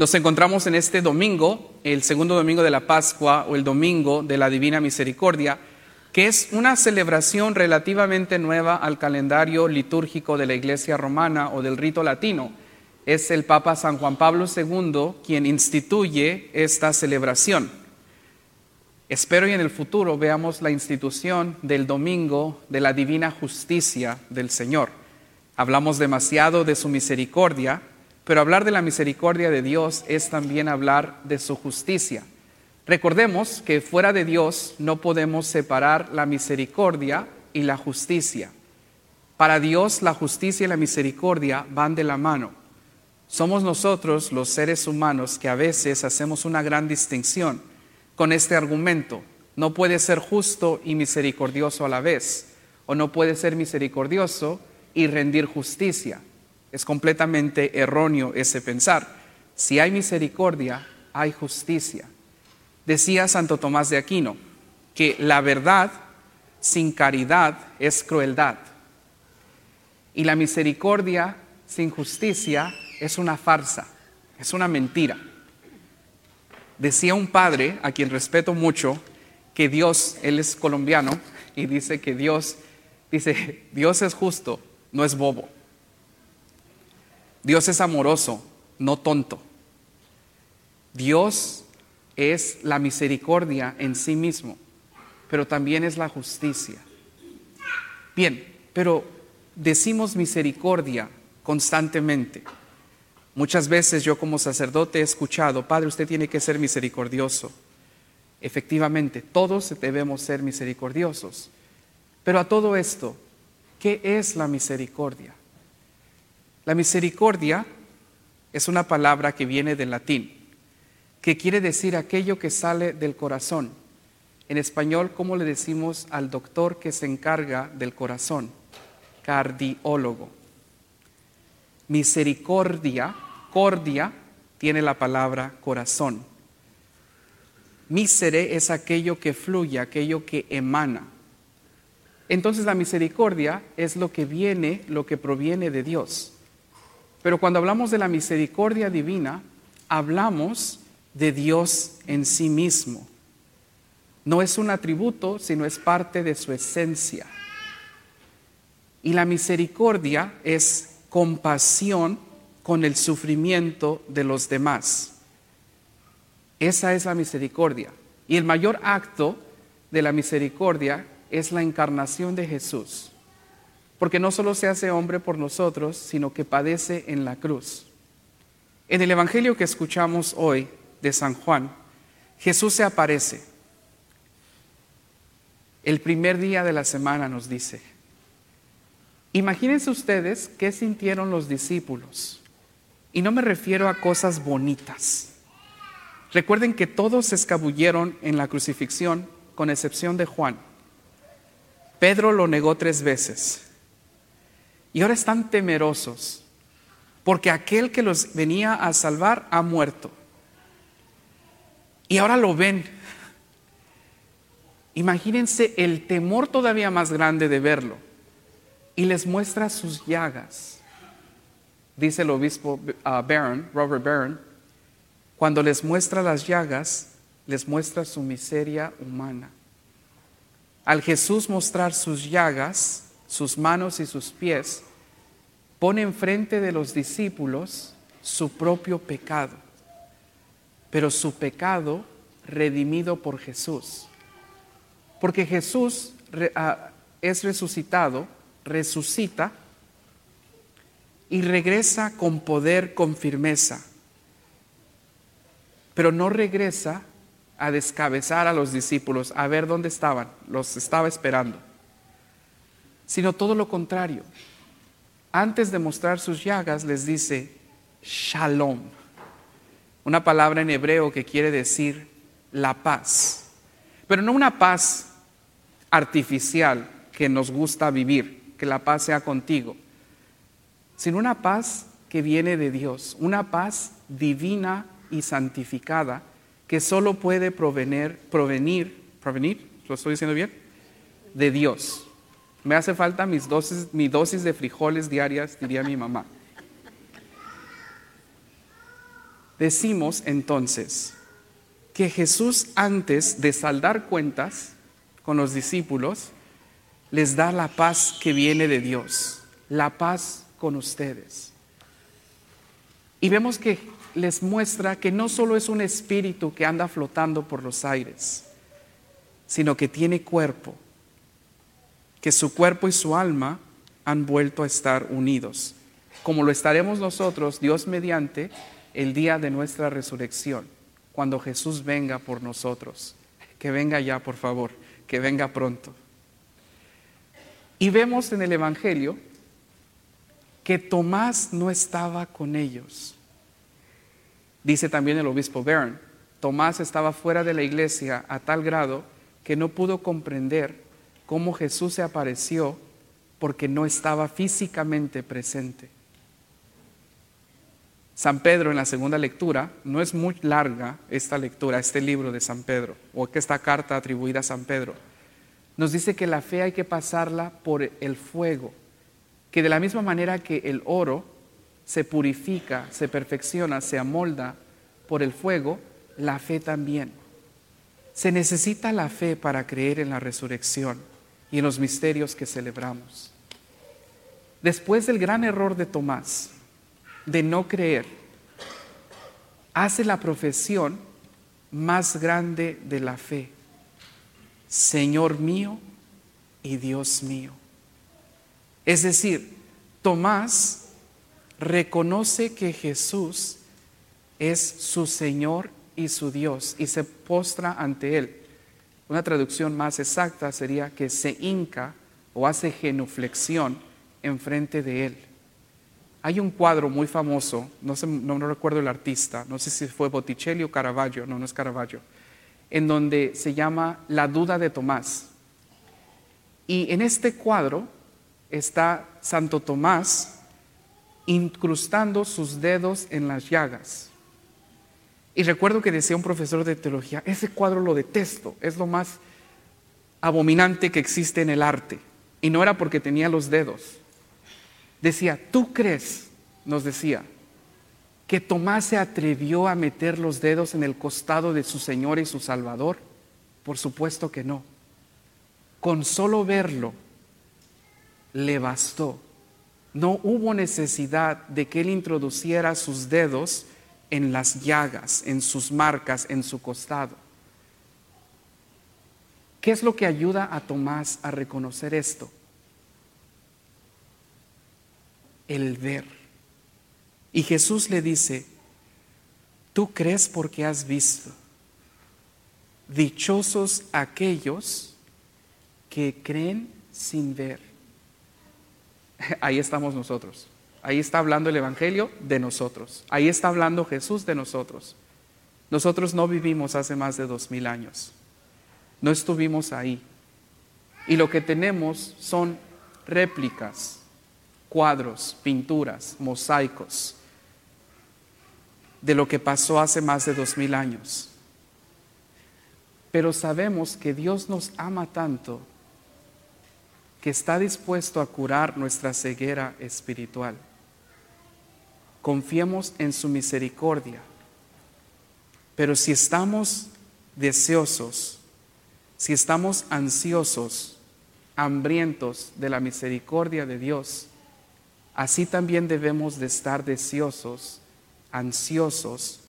Nos encontramos en este domingo, el segundo domingo de la Pascua o el domingo de la Divina Misericordia, que es una celebración relativamente nueva al calendario litúrgico de la Iglesia romana o del rito latino. Es el Papa San Juan Pablo II quien instituye esta celebración. Espero y en el futuro veamos la institución del domingo de la divina justicia del Señor. Hablamos demasiado de su misericordia, pero hablar de la misericordia de Dios es también hablar de su justicia. Recordemos que fuera de Dios no podemos separar la misericordia y la justicia. Para Dios la justicia y la misericordia van de la mano. Somos nosotros los seres humanos que a veces hacemos una gran distinción con este argumento. No puede ser justo y misericordioso a la vez, o no puede ser misericordioso y rendir justicia. Es completamente erróneo ese pensar. Si hay misericordia, hay justicia. Decía Santo Tomás de Aquino que la verdad sin caridad es crueldad y la misericordia sin justicia es una farsa, es una mentira. Decía un padre, a quien respeto mucho, que Dios, él es colombiano, y dice que Dios, dice, Dios es justo, no es bobo. Dios es amoroso, no tonto. Dios es la misericordia en sí mismo, pero también es la justicia. Bien, pero decimos misericordia constantemente. Muchas veces yo como sacerdote he escuchado, Padre, usted tiene que ser misericordioso. Efectivamente, todos debemos ser misericordiosos. Pero a todo esto, ¿qué es la misericordia? La misericordia es una palabra que viene del latín, que quiere decir aquello que sale del corazón. En español, ¿cómo le decimos al doctor que se encarga del corazón? Cardiólogo. Misericordia, cordia, tiene la palabra corazón. Misere es aquello que fluye, aquello que emana. Entonces la misericordia es lo que viene, lo que proviene de Dios. Pero cuando hablamos de la misericordia divina, hablamos de Dios en sí mismo. No es un atributo, sino es parte de su esencia. Y la misericordia es compasión con el sufrimiento de los demás. Esa es la misericordia. Y el mayor acto de la misericordia es la encarnación de Jesús porque no solo se hace hombre por nosotros, sino que padece en la cruz. En el Evangelio que escuchamos hoy de San Juan, Jesús se aparece. El primer día de la semana nos dice, imagínense ustedes qué sintieron los discípulos. Y no me refiero a cosas bonitas. Recuerden que todos se escabulleron en la crucifixión, con excepción de Juan. Pedro lo negó tres veces. Y ahora están temerosos porque aquel que los venía a salvar ha muerto. Y ahora lo ven. Imagínense el temor todavía más grande de verlo. Y les muestra sus llagas. Dice el obispo uh, Barron, Robert Barron, cuando les muestra las llagas, les muestra su miseria humana. Al Jesús mostrar sus llagas, sus manos y sus pies, pone enfrente de los discípulos su propio pecado, pero su pecado redimido por Jesús. Porque Jesús ah, es resucitado, resucita y regresa con poder, con firmeza, pero no regresa a descabezar a los discípulos, a ver dónde estaban, los estaba esperando sino todo lo contrario. Antes de mostrar sus llagas, les dice shalom, una palabra en hebreo que quiere decir la paz, pero no una paz artificial que nos gusta vivir, que la paz sea contigo, sino una paz que viene de Dios, una paz divina y santificada que solo puede provenir, provenir, provenir, ¿lo estoy diciendo bien? De Dios. Me hace falta mis dosis, mi dosis de frijoles diarias, diría mi mamá. Decimos entonces que Jesús antes de saldar cuentas con los discípulos, les da la paz que viene de Dios, la paz con ustedes. Y vemos que les muestra que no solo es un espíritu que anda flotando por los aires, sino que tiene cuerpo, que su cuerpo y su alma han vuelto a estar unidos, como lo estaremos nosotros, Dios mediante, el día de nuestra resurrección, cuando Jesús venga por nosotros. Que venga ya, por favor, que venga pronto. Y vemos en el Evangelio que Tomás no estaba con ellos. Dice también el obispo Bern, Tomás estaba fuera de la iglesia a tal grado que no pudo comprender cómo Jesús se apareció porque no estaba físicamente presente. San Pedro en la segunda lectura, no es muy larga esta lectura, este libro de San Pedro, o esta carta atribuida a San Pedro, nos dice que la fe hay que pasarla por el fuego, que de la misma manera que el oro se purifica, se perfecciona, se amolda por el fuego, la fe también. Se necesita la fe para creer en la resurrección y en los misterios que celebramos. Después del gran error de Tomás, de no creer, hace la profesión más grande de la fe. Señor mío y Dios mío. Es decir, Tomás reconoce que Jesús es su Señor y su Dios y se postra ante Él. Una traducción más exacta sería que se hinca o hace genuflexión enfrente de Él. Hay un cuadro muy famoso, no, sé, no, recuerdo el artista, no sé si fue Botticelli o Caravaggio, no, no es Caravaggio, en donde se llama La duda de Tomás. Y en este cuadro está Santo Tomás incrustando sus dedos en las llagas. Y recuerdo que decía un profesor de teología, ese cuadro lo detesto, es lo más abominante que existe en el arte. Y no era porque tenía los dedos, Decía, ¿tú crees, nos decía, que Tomás se atrevió a meter los dedos en el costado de su Señor y su Salvador? Por supuesto que no. Con solo verlo, le bastó. No hubo necesidad de que él introduciera sus dedos en las llagas, en sus marcas, en su costado. ¿Qué es lo que ayuda a Tomás a reconocer esto? el ver. Y Jesús le dice, tú crees porque has visto. Dichosos aquellos que creen sin ver. Ahí estamos nosotros. Ahí está hablando el Evangelio de nosotros. Ahí está hablando Jesús de nosotros. Nosotros no vivimos hace más de dos mil años. No estuvimos ahí. Y lo que tenemos son réplicas cuadros, pinturas, mosaicos de lo que pasó hace más de dos mil años. Pero sabemos que Dios nos ama tanto que está dispuesto a curar nuestra ceguera espiritual. Confiemos en su misericordia. Pero si estamos deseosos, si estamos ansiosos, hambrientos de la misericordia de Dios, así también debemos de estar deseosos, ansiosos